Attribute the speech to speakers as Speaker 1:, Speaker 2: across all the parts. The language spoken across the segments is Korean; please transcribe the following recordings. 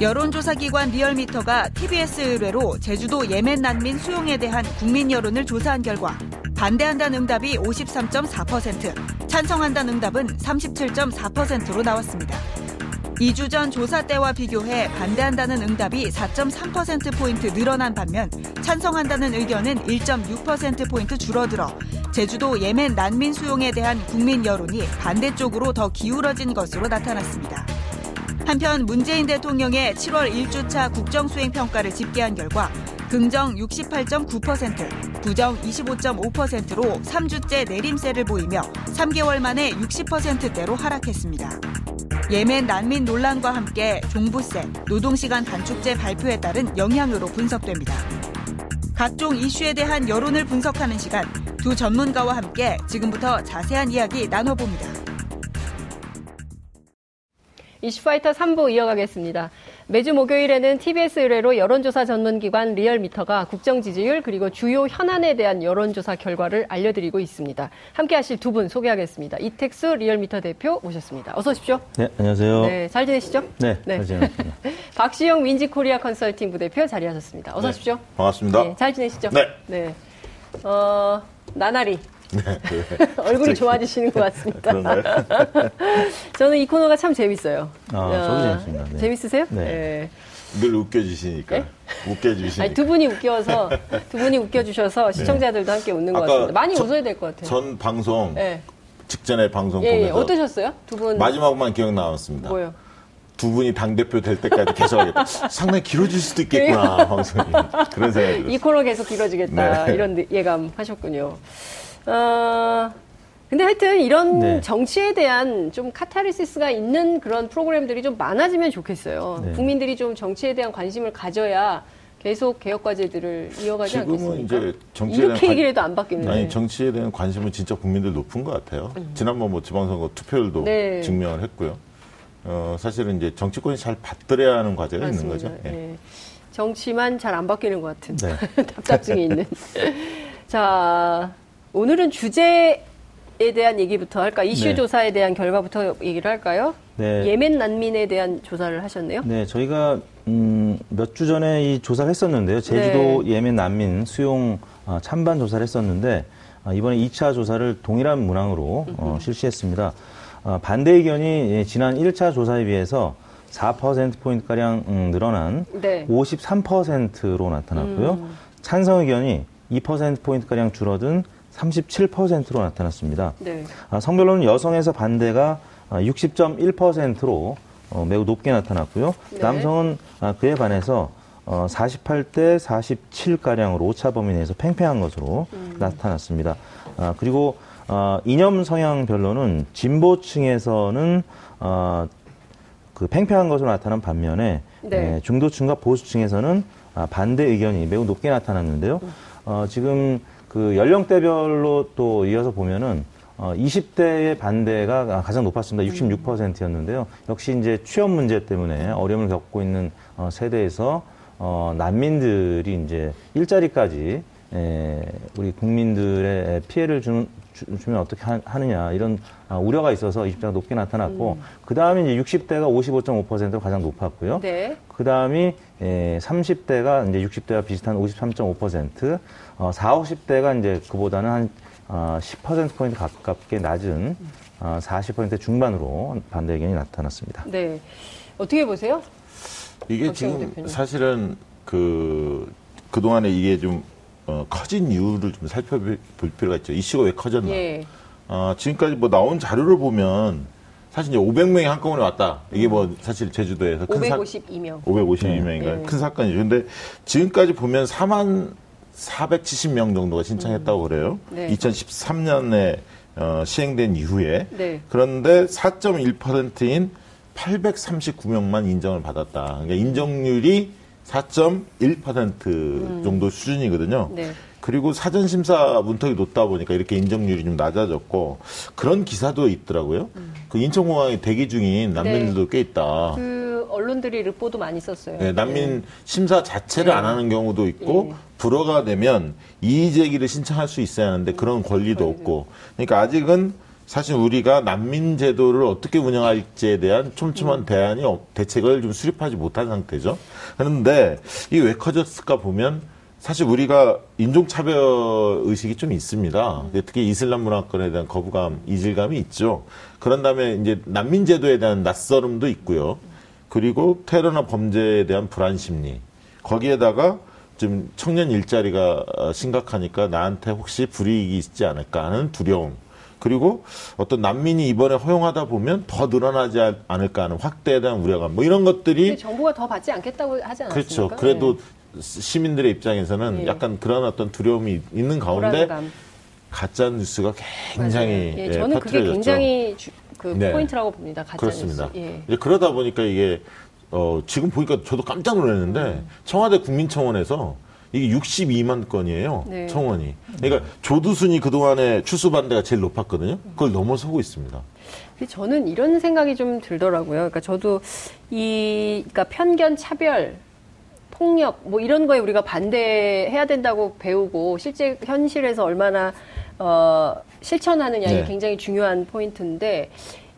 Speaker 1: 여론조사기관 리얼미터가 TBS 의뢰로 제주도 예멘 난민 수용에 대한 국민 여론을 조사한 결과 반대한다는 응답이 53.4%, 찬성한다는 응답은 37.4%로 나왔습니다. 2주 전 조사 때와 비교해 반대한다는 응답이 4.3%포인트 늘어난 반면 찬성한다는 의견은 1.6%포인트 줄어들어 제주도 예멘 난민 수용에 대한 국민 여론이 반대쪽으로 더 기울어진 것으로 나타났습니다. 한편 문재인 대통령의 7월 1주차 국정수행평가를 집계한 결과 긍정 68.9%, 부정 25.5%로 3주째 내림세를 보이며 3개월 만에 60%대로 하락했습니다. 예멘 난민 논란과 함께 종부세, 노동시간 단축제 발표에 따른 영향으로 분석됩니다. 각종 이슈에 대한 여론을 분석하는 시간, 두 전문가와 함께 지금부터 자세한 이야기 나눠봅니다.
Speaker 2: 이슈파이터 3부 이어가겠습니다. 매주 목요일에는 TBS 의뢰로 여론조사 전문기관 리얼미터가 국정 지지율 그리고 주요 현안에 대한 여론조사 결과를 알려드리고 있습니다. 함께 하실 두 분 소개하겠습니다. 이택수 리얼미터 대표 모셨습니다. 어서 오십시오.
Speaker 3: 네, 안녕하세요.
Speaker 2: 네, 잘 지내시죠?
Speaker 3: 네, 네. 잘 지내셨습니다.
Speaker 2: 박시영 윈지코리아 컨설팅 부대표 자리하셨습니다. 어서 오십시오.
Speaker 4: 네, 반갑습니다.
Speaker 2: 네, 잘 지내시죠?
Speaker 4: 네.
Speaker 2: 네. 어, 나날이
Speaker 4: 네,
Speaker 2: 얼굴이 좋아지시는 것 같습니다.
Speaker 4: 그런가요?
Speaker 2: 저는 이 코너가 참 재밌어요.
Speaker 3: 아, 저도 재밌습니다. 네.
Speaker 2: 재밌으세요?
Speaker 3: 네.
Speaker 4: 늘 웃겨주시니까. 웃겨주시니까.
Speaker 2: 아니, 두 분이 웃겨서, 두 분이 웃겨주셔서 시청자들도 함께 웃는 것
Speaker 4: 네.
Speaker 2: 같습니다. 많이
Speaker 4: 저-
Speaker 2: 웃어야 될 것 같아요.
Speaker 4: 전 방송
Speaker 2: 네.
Speaker 4: 직전에 방송
Speaker 2: 예, 예.
Speaker 4: 보면서
Speaker 2: 어떠셨어요? 두 분.
Speaker 4: 마지막만 기억 나왔습니다.
Speaker 2: 뭐요?
Speaker 4: 두 분이 당 대표 될 때까지 계속 하겠다. 상당히 길어질 수도 있겠구나 방송이 그런 생각이
Speaker 2: 이
Speaker 4: 들었어요.
Speaker 2: 코너 계속 길어지겠다.
Speaker 4: 네.
Speaker 2: 이런 예감 하셨군요. 어, 근데 하여튼 이런
Speaker 3: 네.
Speaker 2: 정치에 대한 좀 카타르시스가 있는 그런 프로그램들이 좀 많아지면 좋겠어요.
Speaker 3: 네.
Speaker 2: 국민들이 좀 정치에 대한 관심을 가져야 계속 개혁 과제들을 이어가지
Speaker 4: 지금은
Speaker 2: 않겠습니까?
Speaker 4: 이제 정치에 대한
Speaker 2: 이렇게
Speaker 4: 관-
Speaker 2: 얘기를 해도 안 바뀌는데.
Speaker 4: 아니 정치에 대한 관심은 진짜 국민들 높은 것 같아요. 지난번 뭐 지방선거 투표율도
Speaker 2: 음. 네.
Speaker 4: 증명을 했고요. 어, 사실은 이제 정치권이 잘 받들어야 하는 과제가 있는 거죠.
Speaker 2: 맞습니다.
Speaker 4: 예.
Speaker 2: 예. 정치만 잘 안 바뀌는 것 같은
Speaker 3: 네.
Speaker 2: 답답증이 있는. 자, 오늘은 주제에 대한 얘기부터 할까? 이슈
Speaker 3: 네.
Speaker 2: 조사에 대한 결과부터 얘기를 할까요?
Speaker 3: 네.
Speaker 2: 예멘 난민에 대한 조사를 하셨네요.
Speaker 3: 네, 저희가 음, 몇 주 전에 이 조사를 했었는데요. 제주도 예멘 난민 수용 어, 찬반 조사를 했었는데 아, 이번에 2차 조사를 동일한 문항으로 어, 실시했습니다. 어, 반대 의견이 예, 지난 1차 조사에 비해서 4%포인트가량 음, 늘어난
Speaker 2: 네.
Speaker 3: 53%로 나타났고요. 찬성 의견이 2%포인트가량 줄어든 37%로 나타났습니다.
Speaker 2: 네.
Speaker 3: 아, 성별로는 여성에서 반대가 아, 60.1%로 어, 매우 높게 나타났고요.
Speaker 2: 네.
Speaker 3: 남성은 아, 그에 반해서 어, 48대 47가량으로 오차 범위 내에서 팽팽한 것으로
Speaker 2: 음.
Speaker 3: 나타났습니다. 아, 그리고 어, 이념 성향별로는 진보층에서는 어, 그 팽팽한 것으로 나타난 반면에
Speaker 2: 네.
Speaker 3: 예, 중도층과 보수층에서는 아, 반대 의견이 매우 높게 나타났는데요. 어, 지금 그 연령대별로 또 이어서 보면은 어, 20대의 반대가 가장 높았습니다. 66%였는데요. 역시 이제 취업 문제 때문에 어려움을 겪고 있는 어, 세대에서 어, 난민들이 이제 일자리까지 에, 우리 국민들의 피해를 주는, 주, 면 어떻게 하, 느냐 이런 아, 우려가 있어서 20대가 높게 나타났고 그 다음에 이제 60대가 55.5%로 가장 높았고요.
Speaker 2: 네.
Speaker 3: 그 다음이 에, 30대가 이제 60대와 비슷한 53.5%, 어, 40, 50대가 이제 그보다는 한 어, 10%포인트 가깝게 낮은 어, 40% 중반으로 반대 의견이 나타났습니다.
Speaker 2: 네. 어떻게 보세요?
Speaker 4: 이게 지금
Speaker 2: 대표님.
Speaker 4: 사실은 그 그동안에 이게 좀 어, 커진 이유를 좀 살펴볼 필요가 있죠. 이슈가 왜 커졌나.
Speaker 2: 예.
Speaker 4: 어, 지금까지 뭐 나온 자료를 보면 사실 이제 500명이 한꺼번에 왔다. 이게 뭐 사실 제주도에서 큰 사,
Speaker 2: 552명.
Speaker 4: 552명인가
Speaker 2: 네.
Speaker 4: 큰 사건이죠. 근데 지금까지 보면 4만 470명 정도가 신청했다고 그래요.
Speaker 2: 네.
Speaker 4: 2013년에 어, 시행된 이후에
Speaker 2: 네.
Speaker 4: 그런데 4.1%인 839명만 인정을 받았다. 그러니까 인정률이 4.1% 정도 수준이거든요.
Speaker 2: 음. 네.
Speaker 4: 그리고 사전 심사 문턱이 높다 보니까 이렇게 인정률이 좀 낮아졌고 그런 기사도 있더라고요. 그 인천공항에 대기 중인 난민들도 꽤 있다.
Speaker 2: 음. 네. 그 언론들이 르포도 많이 썼어요.
Speaker 4: 네, 난민 심사 자체를
Speaker 2: 네.
Speaker 4: 안 하는 경우도 있고
Speaker 2: 예.
Speaker 4: 불허가 되면 이의 제기를 신청할 수 있어야 하는데 그런 권리도 없고 그러니까 아직은 사실 우리가 난민 제도를 어떻게 운영할지에 대한 촘촘한 대안이 없- 대책을 좀 수립하지 못한 상태죠. 그런데 이게 왜 커졌을까 보면 사실 우리가 인종차별 의식이 좀 있습니다. 특히 이슬람 문화권에 대한 거부감, 이질감이 있죠. 그런 다음에 이제 난민 제도에 대한 낯설음도 있고요. 그리고 테러나 범죄에 대한 불안 심리. 거기에다가 좀 청년 일자리가 어, 심각하니까 나한테 혹시 불이익이 있지 않을까 하는 두려움. 그리고 어떤 난민이 이번에 허용하다 보면 더 늘어나지 않- 않을까 하는 확대에 대한 우려감. 뭐 이런 것들이
Speaker 2: 정부가 더 받지 않겠다고 하지 않았습니까?
Speaker 4: 그렇죠. 그래도
Speaker 2: 네.
Speaker 4: 시민들의 입장에서는
Speaker 2: 예.
Speaker 4: 약간 그런 어떤 두려움이 있는 가운데
Speaker 2: 불안감.
Speaker 4: 가짜 뉴스가 굉장히.
Speaker 2: 예,
Speaker 4: 예,
Speaker 2: 저는 그게
Speaker 4: 퍼뜨려졌죠.
Speaker 2: 굉장히 주- 그
Speaker 4: 네.
Speaker 2: 포인트라고 봅니다. 가짜
Speaker 4: 그렇습니다.
Speaker 2: 뉴스. 예.
Speaker 4: 이제 그러다 보니까 이게 어, 지금 보니까 저도 깜짝 놀랐는데
Speaker 2: 음.
Speaker 4: 청와대 국민청원에서 이게 62만 건이에요.
Speaker 2: 네.
Speaker 4: 청원이. 그러니까 조두순이 그동안에 출소 반대가 제일 높았거든요. 그걸 넘어서고 있습니다.
Speaker 2: 저는 이런 생각이 좀 들더라고요. 그러니까 저도 이 그러니까 편견, 차별, 폭력 뭐 이런 거에 우리가 반대해야 된다고 배우고 실제 현실에서 얼마나 어, 실천하느냐 이게
Speaker 4: 네.
Speaker 2: 굉장히 중요한 포인트인데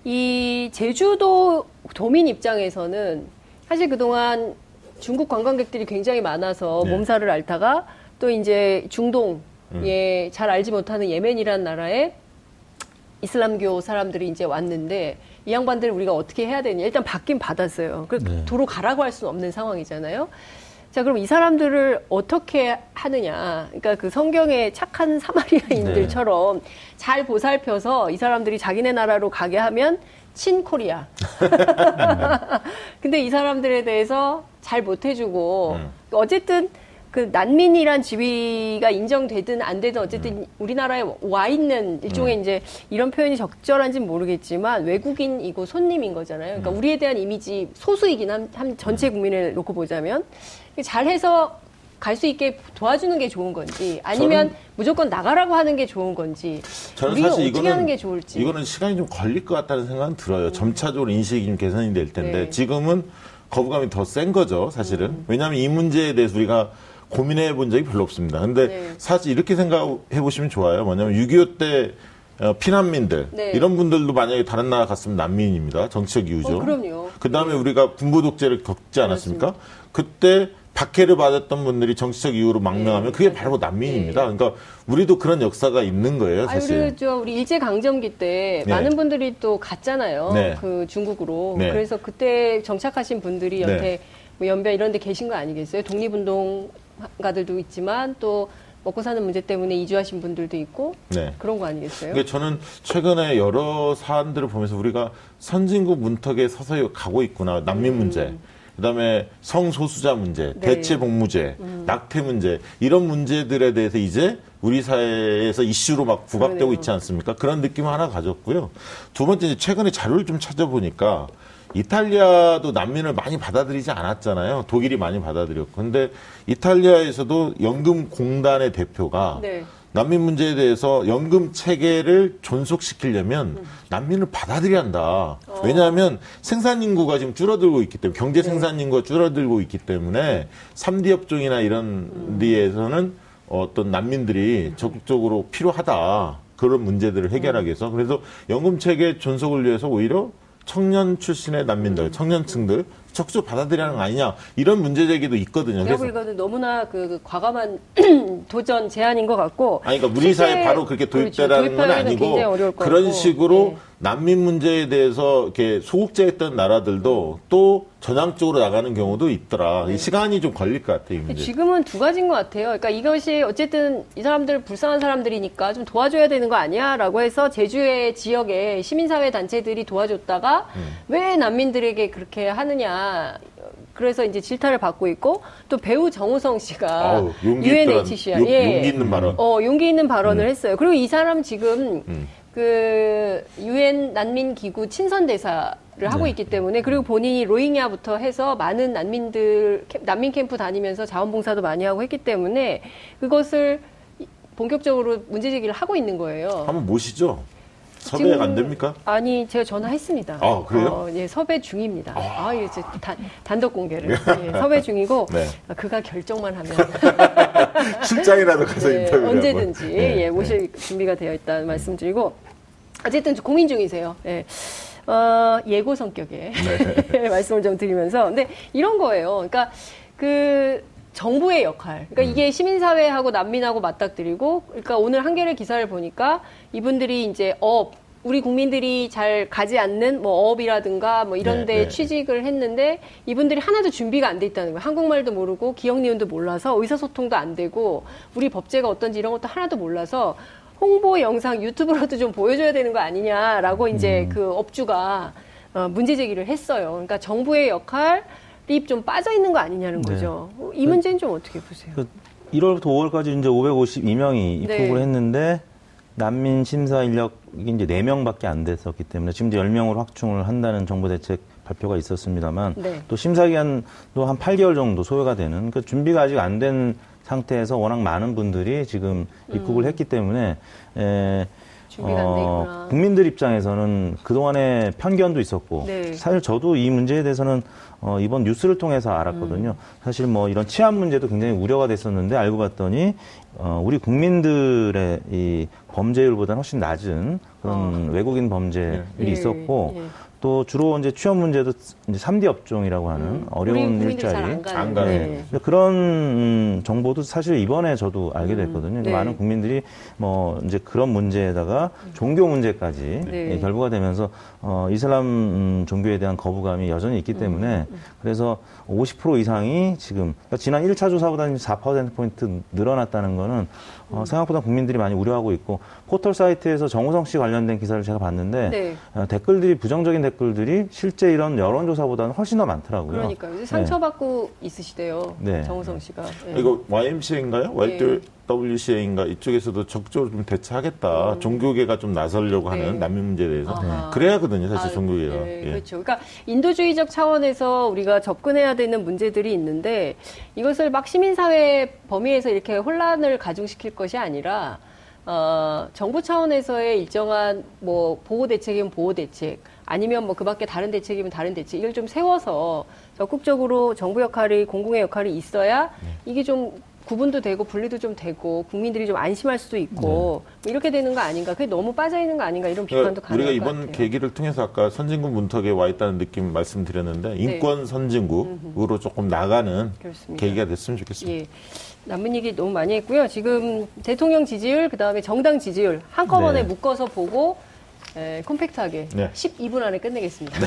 Speaker 2: 이 제주도 도민 입장에서는 사실 그동안 중국 관광객들이 굉장히 많아서
Speaker 4: 네.
Speaker 2: 몸살을 앓다가 또 이제 중동에 잘 알지 못하는 예멘이라는 나라에 이슬람교 사람들이 이제 왔는데 이 양반들을 우리가 어떻게 해야 되냐 일단 받긴 받았어요. 그
Speaker 3: 네.
Speaker 2: 도로 가라고 할 수는 없는 상황이잖아요. 자 그럼 이 사람들을 어떻게 하느냐? 그러니까 그 성경의 착한 사마리아인들처럼 잘 보살펴서 이 사람들이 자기네 나라로 가게 하면 친 코리아. 근데 이 사람들에 대해서 잘 못해주고
Speaker 4: 음.
Speaker 2: 어쨌든 그 난민이란 지위가 인정되든 안 되든 어쨌든 우리나라에 와 있는 일종의 이제 이런 표현이 적절한지는 모르겠지만 외국인이고 손님인 거잖아요. 그러니까 우리에 대한 이미지 소수이긴 한, 한 전체 국민을 놓고 보자면 잘해서 갈 수 있게 도와주는 게 좋은 건지 아니면
Speaker 4: 저는-
Speaker 2: 무조건 나가라고 하는 게 좋은 건지
Speaker 4: 저는
Speaker 2: 우리가
Speaker 4: 사실
Speaker 2: 어떻게 하는 게 좋을지
Speaker 4: 이거는 시간이 좀 걸릴 것 같다는 생각은 들어요. 점차적으로 인식이 좀 개선이 될 텐데
Speaker 2: 네.
Speaker 4: 지금은 거부감이 더 센 거죠, 사실은.
Speaker 2: 음.
Speaker 4: 왜냐하면 이 문제에 대해서 우리가 고민해 본 적이 별로 없습니다. 근데
Speaker 2: 네.
Speaker 4: 사실 이렇게 생각해 보시면 좋아요. 뭐냐면 6.25때 어, 피난민들
Speaker 2: 네.
Speaker 4: 이런 분들도 만약에 다른 나라 갔으면 난민입니다. 정치적 이유죠.
Speaker 2: 어, 그럼요.
Speaker 4: 그 다음에 우리가 군부 독재를 겪지 않았습니까? 그때 박해를 받았던 분들이 정치적 이유로 망명하면 그게 바로 난민입니다. 그러니까 우리도 그런 역사가 있는 거예요, 사실.
Speaker 2: 우리, 저, 우리 일제 강점기 때
Speaker 4: 네.
Speaker 2: 많은 분들이 또 갔잖아요.
Speaker 4: 네.
Speaker 2: 그 중국으로.
Speaker 4: 네.
Speaker 2: 그래서 그때 정착하신 분들이
Speaker 4: 네.
Speaker 2: 연태, 뭐 연배 이런 데 계신 거 아니겠어요? 독립운동가들도 있지만 또 먹고 사는 문제 때문에 이주하신 분들도 있고
Speaker 4: 네.
Speaker 2: 그런 거 아니겠어요?
Speaker 4: 그러니까 저는 최근에 여러 사안들을 보면서 우리가 선진국 문턱에 서서 가고 있구나. 난민 문제. 그다음에 성소수자 문제,
Speaker 2: 음. 네. 음.
Speaker 4: 대체 복무제, 낙태 문제 이런 문제들에 대해서 이제 우리 사회에서 이슈로 막 부각되고
Speaker 2: 그러네요.
Speaker 4: 있지 않습니까? 그런 느낌을 하나 가졌고요. 두 번째 이제 최근에 자료를 좀 찾아보니까 이탈리아도 난민을 많이 받아들이지 않았잖아요. 독일이 많이 받아들였고. 근데 이탈리아에서도 연금 공단의 대표가
Speaker 2: 네.
Speaker 4: 난민 문제에 대해서 연금 체계를 존속시키려면
Speaker 2: 음.
Speaker 4: 난민을 받아들여야 한다.
Speaker 2: 어.
Speaker 4: 왜냐하면 생산 인구가 지금 줄어들고 있기 때문에
Speaker 2: 네.
Speaker 4: 경제 생산 인구가 줄어들고 있기 때문에 삼 3D 업종이나 이런
Speaker 2: 음.
Speaker 4: 데에서는 어떤 난민들이 적극적으로 필요하다. 그런 문제들을 해결하기 위해서 그래서 연금 체계 존속을 위해서 오히려 청년 출신의 난민들,
Speaker 2: 음.
Speaker 4: 청년층들 적극적으로 받아들여야 하는 거 아니냐 이런 문제 제기도 있거든요.
Speaker 2: 그리고 이거는 너무나 그, 그 과감한 도전 제안인 것 같고.
Speaker 4: 아니, 그러니까 우리 사회에 바로 그렇게
Speaker 2: 그렇죠.
Speaker 4: 도입되라는 건
Speaker 2: 도입하기는
Speaker 4: 아니고 그런. 식으로
Speaker 2: 네.
Speaker 4: 난민 문제에 대해서 이렇게 소극제했던 나라들도 또 전향적으로 나가는 경우도 있더라. 이 시간이 좀 걸릴 것 같아요.
Speaker 2: 지금은 두 가지인 것 같아요. 그러니까 이것이 어쨌든 이 사람들 불쌍한 사람들이니까 좀 도와줘야 되는 거 아니야라고 해서 제주의 지역에 시민사회 단체들이 도와줬다가
Speaker 4: 음.
Speaker 2: 왜 난민들에게 그렇게 하느냐. 그래서 이제 질타를 받고 있고 또 배우 정우성 씨가
Speaker 4: 아우,
Speaker 2: UNHCR.
Speaker 4: 용-
Speaker 2: 예.
Speaker 4: 용기 있는 발언.
Speaker 2: 어 용기 있는 발언을 했어요. 그리고 이 사람 지금
Speaker 4: 음.
Speaker 2: 그 유엔 난민 기구 친선 대사를 하고
Speaker 3: 네.
Speaker 2: 있기 때문에 그리고 본인이 로힝야부터 해서 많은 난민들 캠- 난민 캠프 다니면서 자원봉사도 많이 하고 했기 때문에 그것을 본격적으로 문제 제기를 하고 있는 거예요.
Speaker 4: 한번 모시죠. 섭외 안 됩니까?
Speaker 2: 아니 제가 전화했습니다.
Speaker 4: 아, 그래요?
Speaker 2: 어, 예, 섭외 중입니다. 아, 예, 이제 단, 단독 공개를 예, 섭외 중이고
Speaker 4: 네.
Speaker 2: 아, 그가 결정만 하면
Speaker 4: 출장이라도 가서
Speaker 2: 네,
Speaker 4: 인터뷰를
Speaker 2: 언제든지.
Speaker 4: 네,
Speaker 2: 예, 모실 준비가 되어 있다는 말씀드리고 어쨌든 고민 중이세요. 예. 어, 예고 성격의
Speaker 4: 네.
Speaker 2: 말씀을 좀 드리면서. 근데 이런 거예요. 그러니까 그 정부의 역할. 그러니까
Speaker 4: 음.
Speaker 2: 이게 시민사회하고 난민하고 맞닥뜨리고, 그러니까 오늘 한겨레 기사를 보니까 이분들이 이제 업, 우리 국민들이 잘 가지 않는 뭐 어업이라든가 뭐 이런
Speaker 4: 네,
Speaker 2: 데
Speaker 4: 네.
Speaker 2: 취직을 했는데 이분들이 하나도 준비가 안 돼 있다는 거예요. 한국말도 모르고 기억 니은도 몰라서 의사소통도 안 되고 우리 법제가 어떤지 이런 것도 하나도 몰라서 홍보 영상 유튜브로도 좀 보여줘야 되는 거 아니냐라고 이제 그 업주가 어, 문제 제기를 했어요. 그러니까 정부의 역할이 좀 빠져 있는 거 아니냐는
Speaker 3: 네.
Speaker 2: 거죠. 이 문제는 좀 어떻게 보세요?
Speaker 3: 그 1월부터 5월까지 이제 552명이 입국을
Speaker 2: 네.
Speaker 3: 했는데 난민 심사 인력이 이제 4명밖에 안 됐었기 때문에 지금 이제 10명으로 확충을 한다는 정부 대책 발표가 있었습니다만
Speaker 2: 네.
Speaker 3: 또 심사 기간도 한 8개월 정도 소요가 되는 그 준비가 아직 안 된 상태에서 워낙 많은 분들이 지금 입국을 했기 때문에 에,
Speaker 2: 음. 있구나.
Speaker 3: 국민들 입장에서는 그동안에 편견도 있었고
Speaker 2: 네.
Speaker 3: 사실 저도 이 문제에 대해서는 어, 이번 뉴스를 통해서 알았거든요.
Speaker 2: 음.
Speaker 3: 사실 뭐 이런 치안 문제도 굉장히 우려가 됐었는데 알고 봤더니 어, 우리 국민들의 이 범죄율보다는 훨씬 낮은 그런 외국인 범죄율이
Speaker 2: 예,
Speaker 3: 있었고
Speaker 2: 예.
Speaker 3: 또 주로 이제 취업 문제도 이제 3D 업종이라고 하는
Speaker 2: 음.
Speaker 3: 어려운 일자리
Speaker 2: 가는.
Speaker 4: 안 가는.
Speaker 2: 네.
Speaker 3: 그런 음, 정보도 사실 이번에 저도 알게 됐거든요.
Speaker 2: 네.
Speaker 3: 많은 국민들이 뭐 이제 그런 문제에다가 종교 문제까지
Speaker 2: 네.
Speaker 3: 예, 결부가 되면서 어, 이슬람 음, 종교에 대한 거부감이 여전히 있기 때문에 그래서 50% 이상이 지금 그러니까 지난 1차 조사보다 4% 포인트 늘어났다는 거는 어, 생각보다 국민들이 많이 우려하고 있고 포털 사이트에서 정우성 씨 관련된 기사를 제가 봤는데
Speaker 2: 네.
Speaker 3: 어, 댓글들이 부정적인 댓글들이 실제 이런 여론조사보다는 훨씬 더 많더라고요.
Speaker 2: 그러니까 요새 상처받고 있으시대요.
Speaker 3: 네.
Speaker 2: 정우성 씨가. 예.
Speaker 4: 이거 YMCA인가요? YWCA인가 이쪽에서도 적극적으로 좀 대처하겠다. 종교계가 좀 나서려고
Speaker 2: 네.
Speaker 4: 하는 난민 문제에 대해서.
Speaker 2: 아하.
Speaker 4: 그래야거든요, 사실
Speaker 2: 아,
Speaker 4: 종교계가.
Speaker 2: 네,
Speaker 4: 예.
Speaker 2: 그렇죠. 그러니까 인도주의적 차원에서 우리가 접근해야 되는 문제들이 있는데 이것을 막 시민사회 범위에서 이렇게 혼란을 가중시킬 것이 아니라 어, 정부 차원에서의 일정한 뭐 보호 대책이면 보호 대책 아니면 뭐 그밖에 다른 대책이면 다른 대책 이걸 좀 세워서 적극적으로 정부 역할이 공공의 역할이 있어야
Speaker 4: 네.
Speaker 2: 이게 좀 구분도 되고 분리도 좀 되고 국민들이 좀 안심할 수도 있고 뭐 이렇게 되는 거 아닌가 그게 너무 빠져 있는 거 아닌가 이런 비판도
Speaker 4: 그러니까 우리가 이번
Speaker 2: 같아요.
Speaker 4: 계기를 통해서 아까 선진국 문턱에 와 있다는 느낌 말씀드렸는데 인권 선진국으로 조금 나가는
Speaker 2: 네. 그렇습니다.
Speaker 4: 계기가 됐으면 좋겠습니다.
Speaker 2: 예. 남은 얘기 너무 많이 했고요. 지금 대통령 지지율, 그 다음에 정당 지지율 한꺼번에
Speaker 3: 네.
Speaker 2: 묶어서 보고 에, 콤팩트하게
Speaker 4: 네.
Speaker 2: 12분 안에 끝내겠습니다.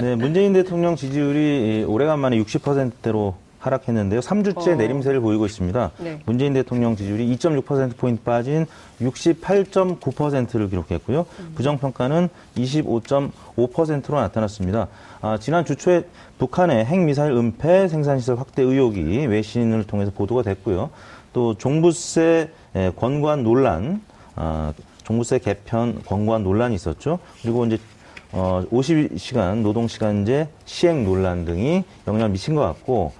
Speaker 3: 네, 문재인 대통령 지지율이 오래간만에 60%대로 하락했는데요. 3주째
Speaker 2: 어.
Speaker 3: 내림세를 보이고 있습니다.
Speaker 2: 네.
Speaker 3: 문재인 대통령 지지율이 2.6%포인트 빠진 68.9%를 기록했고요. 부정평가는 25.5%로 나타났습니다. 아, 지난 주 초에 북한의 핵미사일 은폐 생산시설 확대 의혹이 외신을 통해서 보도가 됐고요. 또 종부세 에, 권고안 논란, 아, 종부세 개편 권고안 논란이 있었죠. 그리고 이제 어, 50시간 노동시간제 시행 논란 등이 영향을 미친 것 같고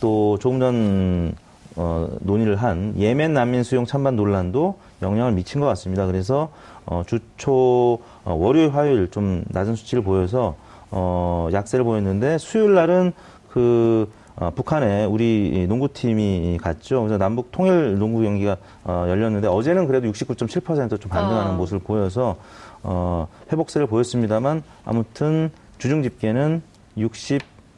Speaker 3: 또 조금 전 어, 논의를 한 예멘 난민 수용 찬반 논란도 영향을 미친 것 같습니다. 그래서 어, 주초 어, 월요일, 화요일 좀 낮은 수치를 보여서 어, 약세를 보였는데 수요일 날은 그 어, 북한에 우리 농구팀이 갔죠. 그래서 남북 통일 농구 경기가 어, 열렸는데 어제는 그래도 69.7%좀 반등하는
Speaker 2: 아.
Speaker 3: 모습을 보여서 어, 회복세를 보였습니다만 아무튼 주중 집계는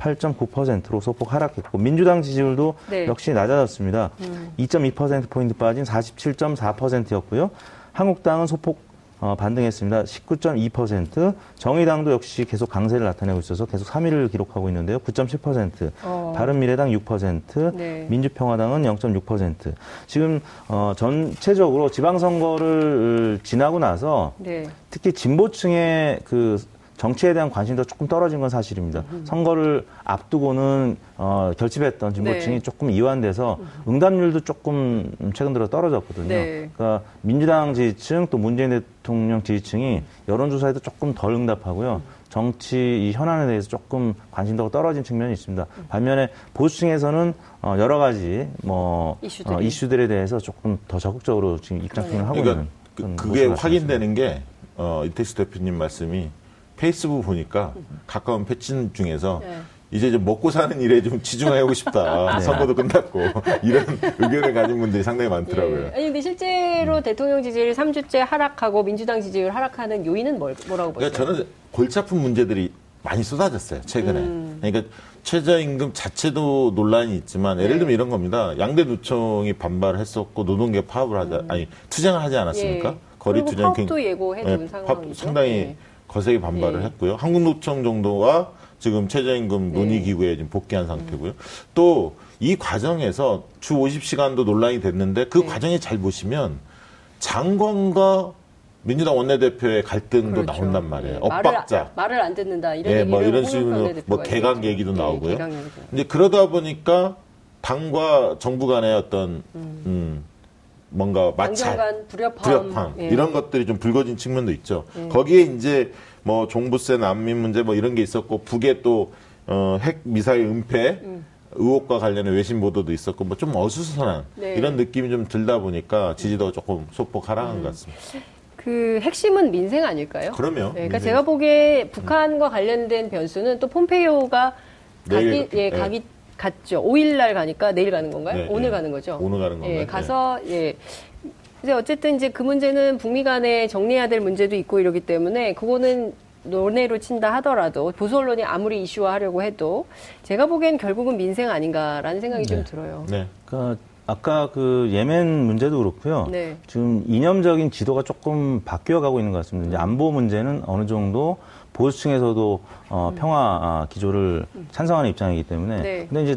Speaker 3: 68.9%로 소폭 하락했고 민주당 지지율도
Speaker 2: 네.
Speaker 3: 역시 낮아졌습니다. 2.2%포인트 빠진 47.4%였고요. 한국당은 소폭 어, 반등했습니다. 19.2%. 정의당도 역시 계속 강세를 나타내고 있어서 계속 3위를 기록하고 있는데요. 9.7%.
Speaker 2: 어.
Speaker 3: 바른미래당 6%.
Speaker 2: 네.
Speaker 3: 민주평화당은 0.6%. 지금 어, 전체적으로 지방선거를 지나고 나서
Speaker 2: 네.
Speaker 3: 특히 진보층의 그 정치에 대한 관심도 조금 떨어진 건 사실입니다. 선거를 앞두고는 어, 결집했던 진보층이
Speaker 2: 네.
Speaker 3: 조금 이완돼서 응답률도 조금 최근 들어 떨어졌거든요.
Speaker 2: 네.
Speaker 3: 그러니까 민주당 지지층 또 문재인 대통령 지지층이 여론조사에도 조금 덜 응답하고요. 정치 이 현안에 대해서 조금 관심도가 떨어진 측면이 있습니다. 반면에 보수층에서는 어, 여러 가지 뭐
Speaker 2: 이슈들이.
Speaker 3: 어, 이슈들에 대해서 조금 더 적극적으로 지금 입장 표명을 하고
Speaker 4: 그러니까
Speaker 3: 있는
Speaker 4: 그, 그게. 확인되는 게 어, 이태수 대표님 말씀이 페이스북 보니까 가까운 패친 중에서
Speaker 2: 네.
Speaker 4: 이제 좀 먹고 사는 일에 좀 치중하고 싶다.
Speaker 3: 네.
Speaker 4: 선거도 끝났고 이런 의견을 가진 분들이 상당히 많더라고요.
Speaker 2: 예. 아니 근데 실제로 대통령 지지율이 3주째 하락하고 민주당 지지율 하락하는 요인은 뭘, 뭐라고 보세요?
Speaker 4: 그러니까 저는 골치 아픈 문제들이 많이 쏟아졌어요 최근에.
Speaker 2: 음.
Speaker 4: 그러니까 최저임금 자체도 논란이 있지만 예를
Speaker 2: 네.
Speaker 4: 들면 이런 겁니다. 양대 노총이 반발을 했었고 노동계 파업을 하자 아니 투쟁을 하지 않았습니까?
Speaker 2: 음. 예.
Speaker 4: 거리 투쟁
Speaker 2: 파업도 예고해둔
Speaker 4: 파-
Speaker 2: 상황이죠.
Speaker 4: 상당히
Speaker 2: 예.
Speaker 4: 거세게 반발을
Speaker 2: 예.
Speaker 4: 했고요. 한국노총 정도가 지금 최저임금
Speaker 2: 네.
Speaker 4: 논의기구에 지금 복귀한 상태고요. 또 이 과정에서 주 50시간도 논란이 됐는데 그
Speaker 2: 네.
Speaker 4: 과정에 잘 보시면 장관과 민주당 원내대표의 갈등도
Speaker 2: 그렇죠.
Speaker 4: 나온단 말이에요.
Speaker 2: 예.
Speaker 4: 엇박자.
Speaker 2: 말을, 말을 안 듣는다 이런
Speaker 4: 예, 뭐 이런 식으로 뭐 개각. 얘기도
Speaker 2: 예,
Speaker 4: 나오고요.
Speaker 2: 개각 얘기도.
Speaker 4: 이제 그러다 보니까 당과 정부 간의 어떤 음, 뭔가 마찰,
Speaker 2: 불협화
Speaker 4: 불협화
Speaker 2: 예.
Speaker 4: 이런 것들이 좀 불거진 측면도 있죠. 거기에 이제 뭐 종부세 난민 문제 뭐 이런 게 있었고 북에 또 어, 핵 미사일 은폐
Speaker 2: 음.
Speaker 4: 의혹과 관련해 외신 보도도 있었고 뭐 좀 어수선한
Speaker 2: 네.
Speaker 4: 이런 느낌이 좀 들다 보니까 지지도가 조금 소폭 하락한
Speaker 2: 음.
Speaker 4: 것 같습니다.
Speaker 2: 그 핵심은 민생 아닐까요?
Speaker 4: 그럼요.
Speaker 2: 네, 그러니까
Speaker 4: 민생.
Speaker 2: 제가 보기에 북한과 관련된 변수는 또 폼페이오가 가기 예,
Speaker 4: 네.
Speaker 2: 가기 갔죠. 5일 날 가니까 내일 가는 건가요?
Speaker 4: 네,
Speaker 2: 오늘
Speaker 4: 네.
Speaker 2: 가는 거죠.
Speaker 4: 오늘 가는 건가요?
Speaker 2: 예,
Speaker 4: 네.
Speaker 2: 가서 예. 이제 어쨌든 이제 그 문제는 북미 간에 정리해야 될 문제도 있고 이러기 때문에 그거는 논의로 친다 하더라도 보수 언론이 아무리 이슈화하려고 해도 제가 보기엔 결국은 민생 아닌가라는 생각이 좀 들어요.
Speaker 4: 네.
Speaker 3: 그러니까 아까 그 예멘 문제도 그렇고요.
Speaker 2: 네.
Speaker 3: 지금 이념적인 지도가 조금 바뀌어 가고 있는 것 같습니다. 이제 안보 문제는 어느 정도 보수층에서도 어, 평화 아, 기조를 찬성하는 입장이기 때문에.
Speaker 2: 음. 네.
Speaker 3: 근데 이제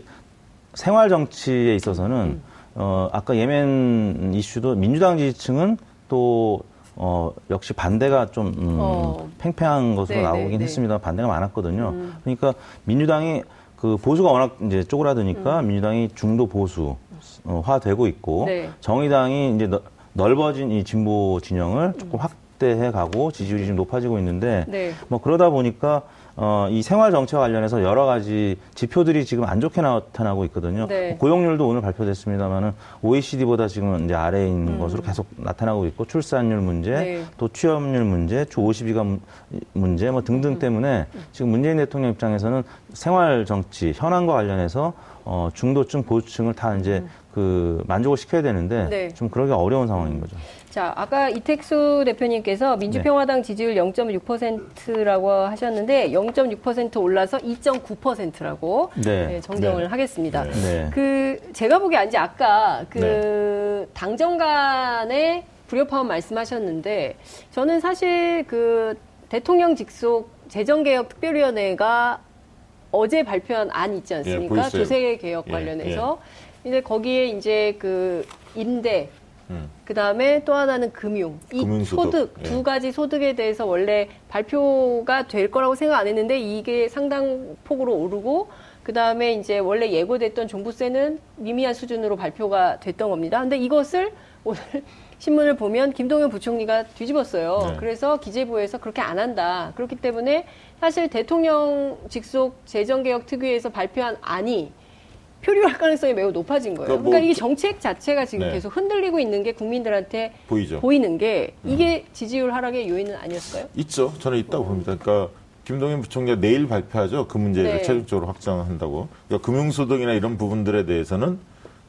Speaker 3: 생활 정치에 있어서는 어, 아까 예멘 이슈도 민주당 지지층은 또 어, 역시 반대가 좀 음,
Speaker 2: 어.
Speaker 3: 팽팽한 것으로
Speaker 2: 네,
Speaker 3: 나오긴
Speaker 2: 네, 네.
Speaker 3: 했습니다. 반대가 많았거든요.
Speaker 2: 음.
Speaker 3: 그러니까 민주당이 그 보수가 워낙 이제 쪼그라드니까 민주당이 중도 보수 어, 화되고 있고
Speaker 2: 음. 네.
Speaker 3: 정의당이 이제 너- 넓어진 이 진보 진영을 조금 확 대해 가고 지지율이 좀 높아지고 있는데
Speaker 2: 네.
Speaker 3: 뭐 그러다 보니까 어, 이 생활 정책과 관련해서 여러 가지 지표들이 지금 안 좋게 나타나고 있거든요.
Speaker 2: 네.
Speaker 3: 고용률도 오늘 발표됐습니다만은 OECD보다 지금 이제 아래에 있는 것으로 계속 나타나고 있고 출산율 문제,
Speaker 2: 음. 네.
Speaker 3: 또 취업률 문제, 주 52가 문제 뭐
Speaker 2: 음.
Speaker 3: 등등 때문에 지금 문재인 대통령 입장에서는 생활 정치 현안과 관련해서 어, 중도층, 보수층을 다 이제 그 만족을 시켜야 되는데
Speaker 2: 음. 네.
Speaker 3: 좀 그러기 어려운 상황인 거죠.
Speaker 2: 자, 아까 이택수 대표님께서 민주평화당 지지율 0.6%라고 하셨는데 0.6% 올라서 2.9%라고
Speaker 3: 네.
Speaker 2: 정정을
Speaker 4: 네.
Speaker 2: 하겠습니다.
Speaker 4: 네.
Speaker 3: 네.
Speaker 2: 그 제가 보기에 이제 아까 그
Speaker 4: 네.
Speaker 2: 당정 간의 불협화음 말씀하셨는데 저는 사실 그 대통령 직속 재정개혁 특별위원회가 어제 발표한 안 있지 않습니까?
Speaker 4: 예.
Speaker 2: 조세 개혁
Speaker 4: 예,
Speaker 2: 관련해서 이제 거기에 이제 그 임대
Speaker 4: 음.
Speaker 2: 그 다음에 또 하나는 금융, 이
Speaker 4: 소득 예.
Speaker 2: 두 가지 소득에 대해서 원래 발표가 될 거라고 생각 안 했는데 이게 상당 폭으로 오르고 그 다음에 이제 원래 예고됐던 종부세는 미미한 수준으로 발표가 됐던 겁니다. 근데 이것을 오늘 신문을 보면 김동연 부총리가 뒤집었어요.
Speaker 4: 네.
Speaker 2: 그래서 기재부에서 그렇게 안 한다. 그렇기 때문에 사실 대통령 직속 재정개혁 특위에서 발표한 안이 표류할 가능성이 매우 높아진 거예요.
Speaker 4: 그러니까
Speaker 2: 그러니까,
Speaker 4: 뭐
Speaker 2: 이게 정책 자체가 지금
Speaker 4: 네.
Speaker 2: 계속 흔들리고 있는 게 국민들한테
Speaker 4: 보이죠.
Speaker 2: 보이는 게 이게 지지율 하락의 요인은 아니었을까요?
Speaker 4: 있죠. 저는 있다고 봅니다. 그러니까 김동연 부총리가 내일 발표하죠. 그 문제를
Speaker 2: 네.
Speaker 4: 최종적으로 확정한다고. 그러니까 금융소득이나 이런 부분들에 대해서는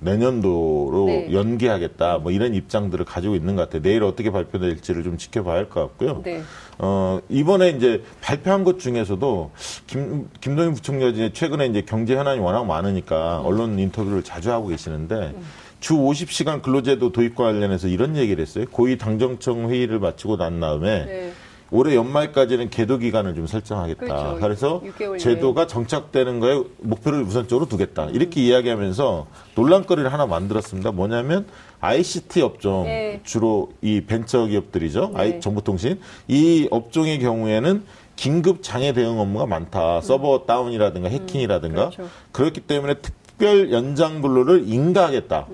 Speaker 4: 내년도로
Speaker 2: 네.
Speaker 4: 연기하겠다. 뭐 이런 입장들을 가지고 있는 것 같아요. 내일 어떻게 발표될지를 좀 지켜봐야 할 것 같고요.
Speaker 2: 네.
Speaker 4: 어, 이번에 이제 발표한 것 중에서도 김, 김동연 부총리가 이제 최근에 이제 경제 현안이 워낙 많으니까
Speaker 2: 음.
Speaker 4: 언론 인터뷰를 자주 하고 계시는데 주 50시간 근로제도 도입과 관련해서 이런 얘기를 했어요. 고위 당정청 회의를 마치고 난 다음에
Speaker 2: 네.
Speaker 4: 올해 연말까지는 계도 기간을 좀 설정하겠다.
Speaker 2: 그렇죠.
Speaker 4: 그래서
Speaker 2: 6개월
Speaker 4: 제도가 정착되는 거에 목표를 우선적으로 두겠다. 이렇게 이야기하면서 논란거리를 하나 만들었습니다. 뭐냐면 ICT 업종
Speaker 2: 네.
Speaker 4: 주로 이 벤처 기업들이죠.
Speaker 2: 네.
Speaker 4: 아이 정보통신 이 업종의 경우에는 긴급 장애 대응 업무가 많다. 서버 다운이라든가 해킹이라든가
Speaker 2: 음. 그렇죠.
Speaker 4: 그렇기 때문에 특별 연장 근로를 인가하겠다.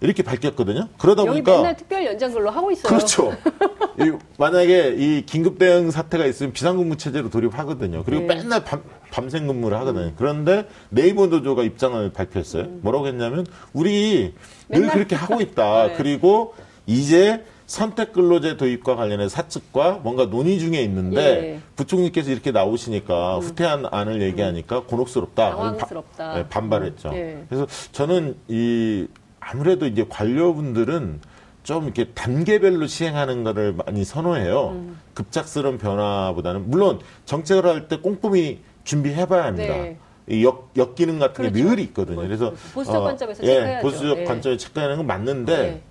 Speaker 4: 이렇게 밝혔거든요. 그러다
Speaker 2: 음. 여기
Speaker 4: 보니까
Speaker 2: 맨날 특별 연장 근로 하고 있어요.
Speaker 4: 그렇죠. 이, 만약에 이 긴급 대응 사태가 있으면 비상근무 체제로 돌입하거든요. 그리고
Speaker 2: 네.
Speaker 4: 맨날 밤, 밤샘 근무를 하거든요. 그런데 네이버 노조가 입장을 발표했어요. 뭐라고 했냐면 우리 늘 그렇게 하고 있다.
Speaker 2: 네.
Speaker 4: 그리고 이제 선택 근로제 도입과 관련해 사측과 뭔가 논의 중에 있는데
Speaker 2: 예.
Speaker 4: 부총리께서 이렇게 나오시니까 후퇴한 안을 얘기하니까 곤혹스럽다.
Speaker 2: 당황스럽다.
Speaker 4: 바- 예, 반발했죠.
Speaker 2: 예.
Speaker 4: 그래서 저는 이 아무래도 이제 관료분들은 좀 이렇게 단계별로 시행하는 거를 많이 선호해요.
Speaker 2: 음.
Speaker 4: 급작스러운 변화보다는 물론 정책을 할 때 꼼꼼히 준비해봐야 합니다.
Speaker 2: 네.
Speaker 4: 이 역, 역기능 같은 게
Speaker 2: 그렇죠.
Speaker 4: 늘 있거든요. 그래서
Speaker 2: 보수적
Speaker 4: 어,
Speaker 2: 관점에서
Speaker 4: 예. 보수적
Speaker 2: 예.
Speaker 4: 관점에 체크하는 건 맞는데
Speaker 2: 네.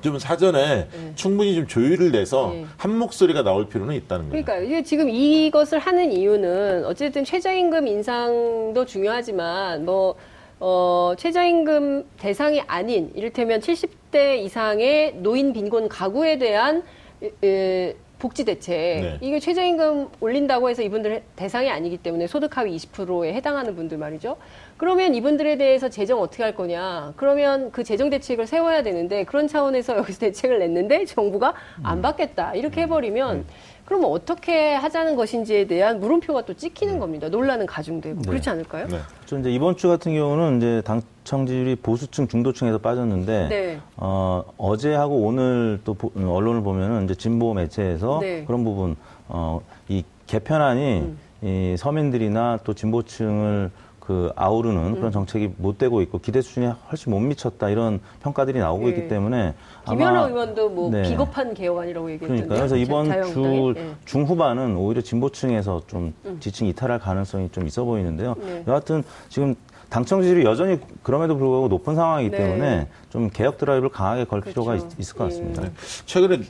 Speaker 4: 좀 사전에 충분히 좀 조율을 내서
Speaker 2: 네.
Speaker 4: 한 목소리가 나올 필요는 있다는 거예요.
Speaker 2: 그러니까 이게 지금 이것을 하는 이유는 어쨌든 최저임금 인상도 중요하지만 뭐 어, 최저임금 대상이 아닌 이를테면 70대 이상의 노인 빈곤 가구에 대한 에, 에, 복지 대책
Speaker 4: 네.
Speaker 2: 이게 최저임금 올린다고 해서 이분들 대상이 아니기 때문에 소득 하위 20%에 해당하는 분들 말이죠. 그러면 이분들에 대해서 재정 어떻게 할 거냐? 그러면 그 재정 대책을 세워야 되는데 그런 차원에서 여기서 대책을 냈는데 정부가
Speaker 4: 음.
Speaker 2: 안 받겠다 이렇게 해버리면 그러면 어떻게 하자는 것인지에 대한 물음표가 또 찍히는 겁니다. 논란은 가중되고 그렇지 않을까요?
Speaker 4: 네.
Speaker 3: 저 이제 이번 주 같은 경우는 이제 당청 지율이 보수층, 중도층에서 빠졌는데
Speaker 2: 네.
Speaker 3: 어, 어제하고 오늘 또 보- 언론을 보면은 이제 진보 매체에서
Speaker 2: 네. 음.
Speaker 3: 그런 부분 어, 이 개편안이 이 서민들이나 또 진보층을 그 아우르는
Speaker 2: 음.
Speaker 3: 그런 정책이 못 되고 있고 기대 수준이 훨씬 못 미쳤다 이런 평가들이 나오고
Speaker 2: 예.
Speaker 3: 있기 때문에
Speaker 2: 김연아 의원도 뭐
Speaker 3: 네.
Speaker 2: 비겁한 개혁안이라고 얘기했던데.
Speaker 3: 그러니까 그래서 이번 주.
Speaker 2: 예.
Speaker 3: 중후반은 오히려 진보층에서 좀 지층 이탈할 가능성이 좀 있어 보이는데요.
Speaker 2: 음. 네.
Speaker 3: 여하튼 지금 당청 지지율이 여전히 그럼에도 불구하고 높은 상황이기
Speaker 2: 네.
Speaker 3: 때문에 좀 개혁 드라이브를 강하게 걸 필요가
Speaker 2: 그렇죠.
Speaker 3: 있, 을것 같습니다.
Speaker 2: 예.
Speaker 4: 최근에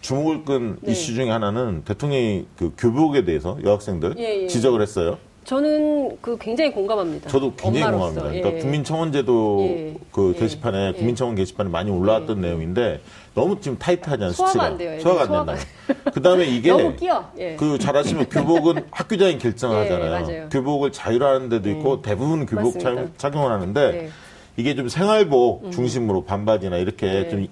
Speaker 4: 주목을 끈
Speaker 2: 네.
Speaker 4: 이슈 중에 하나는 대통령이 그 교복에 대해서 여학생들
Speaker 2: 예, 예.
Speaker 4: 지적을 했어요.
Speaker 2: 저는 그 굉장히 공감합니다.
Speaker 4: 저도 굉장히
Speaker 2: 엄마로서.
Speaker 4: 공감합니다.
Speaker 2: 예.
Speaker 4: 그러니까 국민청원제도
Speaker 2: 예.
Speaker 4: 그
Speaker 2: 예.
Speaker 4: 게시판에
Speaker 2: 예.
Speaker 4: 국민청원 게시판에 많이 올라왔던 내용인데 너무 지금.
Speaker 2: 소화가. 안 돼요, 애들이.
Speaker 4: 소화가 안 된다. 그다음에 이게
Speaker 2: 너무 끼어. 예.
Speaker 4: 그 잘하시면 교복은 학교장이
Speaker 2: 예,
Speaker 4: 결정하잖아요. 교복을 자유화하는 데도 있고 대부분 교복
Speaker 2: 맞습니다.
Speaker 4: 차- 착용을 하는데
Speaker 2: 네.
Speaker 4: 이게 좀 생활복 중심으로 반바지나 이렇게
Speaker 2: 네.
Speaker 4: 좀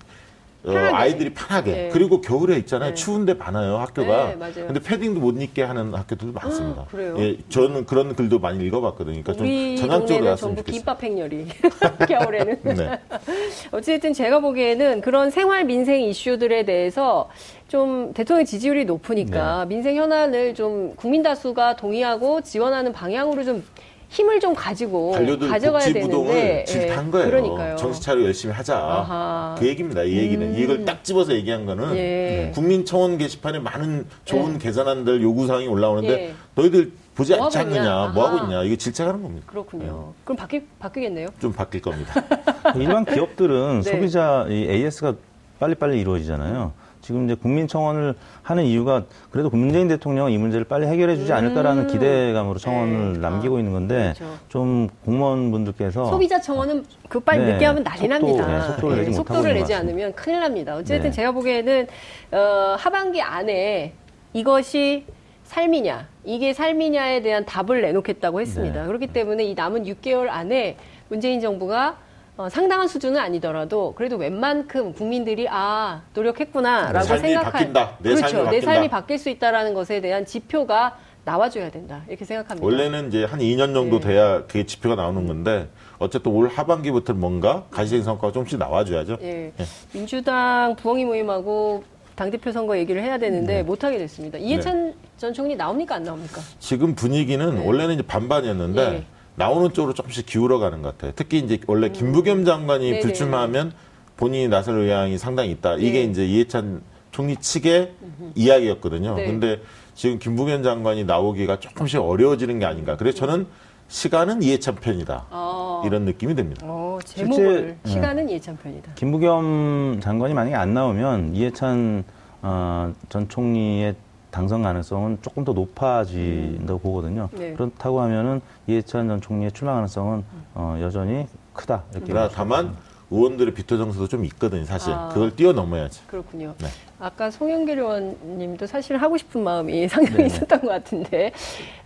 Speaker 4: 어. 아이들이 편하게
Speaker 2: 네.
Speaker 4: 그리고 겨울에 있잖아요
Speaker 2: 네.
Speaker 4: 추운데 많아요 학교가
Speaker 2: 네, 맞아요.
Speaker 4: 근데 패딩도 못 입게 하는 학교들도 많습니다.
Speaker 2: 그래요?
Speaker 4: 예, 저는 그런 글도 많이 읽어봤거든요. 그러니까 좀 전향적으로 나왔으면
Speaker 2: 전부
Speaker 4: 좋겠어요.
Speaker 2: 김밥 행렬이 겨울에는.
Speaker 4: 네.
Speaker 2: 어쨌든 제가 보기에는 그런 생활 민생 이슈들에 대해서 좀 대통령 지지율이 높으니까
Speaker 4: 네.
Speaker 2: 민생 현안을 좀 국민 다수가 동의하고 지원하는 방향으로 좀 힘을 좀 가지고 가져가야 되는데
Speaker 4: 질타한 거예요.
Speaker 2: 그러니까요.
Speaker 4: 정신 차리고 열심히 하자.
Speaker 2: 아하.
Speaker 4: 그 얘기입니다. 이 얘기는 이걸 딱 집어서 얘기한 거는
Speaker 2: 예.
Speaker 4: 국민청원 게시판에 많은 좋은 개선안들 요구 사항이 올라오는데
Speaker 2: 예.
Speaker 4: 너희들 보지
Speaker 2: 뭐
Speaker 4: 않지? 않느냐, 뭐
Speaker 2: 아하.
Speaker 4: 하고 있냐 이거 질책하는 겁니다.
Speaker 2: 그렇군요. 그럼 바뀌 바뀌겠네요.
Speaker 4: 좀 바뀔 겁니다.
Speaker 3: 일반 기업들은
Speaker 2: 네.
Speaker 3: 소비자 이 AS가 빨리빨리 이루어지잖아요. 지금 이제 국민청원을 하는 이유가 그래도 문재인 대통령은 이 문제를 빨리 해결해 주지 않을까라는 기대감으로 청원을
Speaker 2: 음. 네.
Speaker 3: 남기고 있는 건데
Speaker 2: 그렇죠.
Speaker 3: 좀 공무원분들께서
Speaker 2: 소비자 청원은 그 빨리
Speaker 3: 네,
Speaker 2: 늦게 하면 난리
Speaker 3: 속도,
Speaker 2: 납니다.
Speaker 3: 네, 속도를 내지 못하고
Speaker 2: 속도를 내지. 않으면 큰일 납니다. 어쨌든
Speaker 3: 네.
Speaker 2: 제가 보기에는 어, 하반기 안에 이것이 삶이냐, 이게 삶이냐에 대한 답을 내놓겠다고 했습니다.
Speaker 3: 네.
Speaker 2: 그렇기 때문에 이 남은 6개월 안에 문재인 정부가 어, 상당한 수준은 아니더라도 그래도 웬만큼 국민들이 아 노력했구나라고
Speaker 4: 내 삶이
Speaker 2: 생각할
Speaker 4: 바뀐다. 내
Speaker 2: 그렇죠.
Speaker 4: 삶이
Speaker 2: 내
Speaker 4: 바뀐다.
Speaker 2: 삶이 바뀔 수 있다라는 것에 대한 지표가 나와줘야 된다 이렇게 생각합니다.
Speaker 4: 원래는 이제 한 2년 정도
Speaker 2: 네.
Speaker 4: 돼야 그게 지표가 나오는 건데 어쨌든 올 하반기부터 뭔가 가시적 성과가 조금씩 나와줘야죠.
Speaker 2: 예. 민주당 부엉이 모임하고 당대표 선거 얘기를 해야 되는데
Speaker 4: 네.
Speaker 2: 못하게 됐습니다. 이해찬 전 총리 나옵니까 안 나옵니까?
Speaker 4: 지금 분위기는 원래는 이제 반반이었는데
Speaker 2: 네.
Speaker 4: 나오는 쪽으로 조금씩 기울어가는 것 같아요. 특히 이제 원래 김부겸 장관이
Speaker 2: 음. 네네.
Speaker 4: 불출마하면 본인이 나설 의향이 상당히 있다. 이게
Speaker 2: 네.
Speaker 4: 이제 이해찬 총리 측의 이야기였거든요.
Speaker 2: 네.
Speaker 4: 근데 지금 김부겸 장관이 나오기가 조금씩 어려워지는 게 아닌가. 그래서 저는 시간은 이해찬 편이다.
Speaker 2: 어,
Speaker 4: 이런 느낌이 듭니다.
Speaker 2: 어, 제목을
Speaker 3: 실제-
Speaker 2: 시간은 이해찬 편이다.
Speaker 3: 김부겸 장관이 만약에 안 나오면 이해찬 어, 전 총리의 당선 가능성은 조금 더 높아진다고 보거든요.
Speaker 2: 네.
Speaker 3: 그렇다고 하면은 이해찬 전 총리의 출마 가능성은 어, 여전히 크다 이렇게.
Speaker 4: 그러나
Speaker 3: 볼
Speaker 4: 다만 의원들의 비토 정서도 좀 있거든요. 사실
Speaker 2: 아.
Speaker 4: 그걸 뛰어넘어야지.
Speaker 2: 그렇군요.
Speaker 4: 네.
Speaker 2: 아까 송영길 의원님도 사실 하고 싶은 마음이 상당히 있었던 것 같은데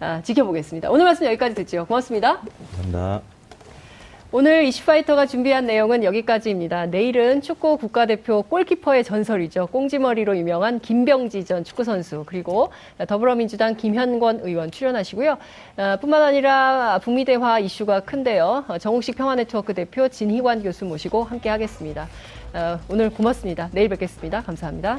Speaker 2: 아, 지켜보겠습니다. 오늘 말씀 여기까지 듣죠. 고맙습니다.
Speaker 3: 감사합니다.
Speaker 2: 오늘 이슈파이터가 준비한 내용은 여기까지입니다. 내일은 축구 국가대표 골키퍼의 전설이죠. 꽁지머리로 유명한 김병지 전 축구선수 그리고 더불어민주당 김현권 의원 출연하시고요. 아, 뿐만 아니라 북미 대화 이슈가 큰데요. 어, 정욱식 평화네트워크 대표 진희관 교수 모시고 함께 하겠습니다. 어, 오늘 고맙습니다. 내일 뵙겠습니다. 감사합니다.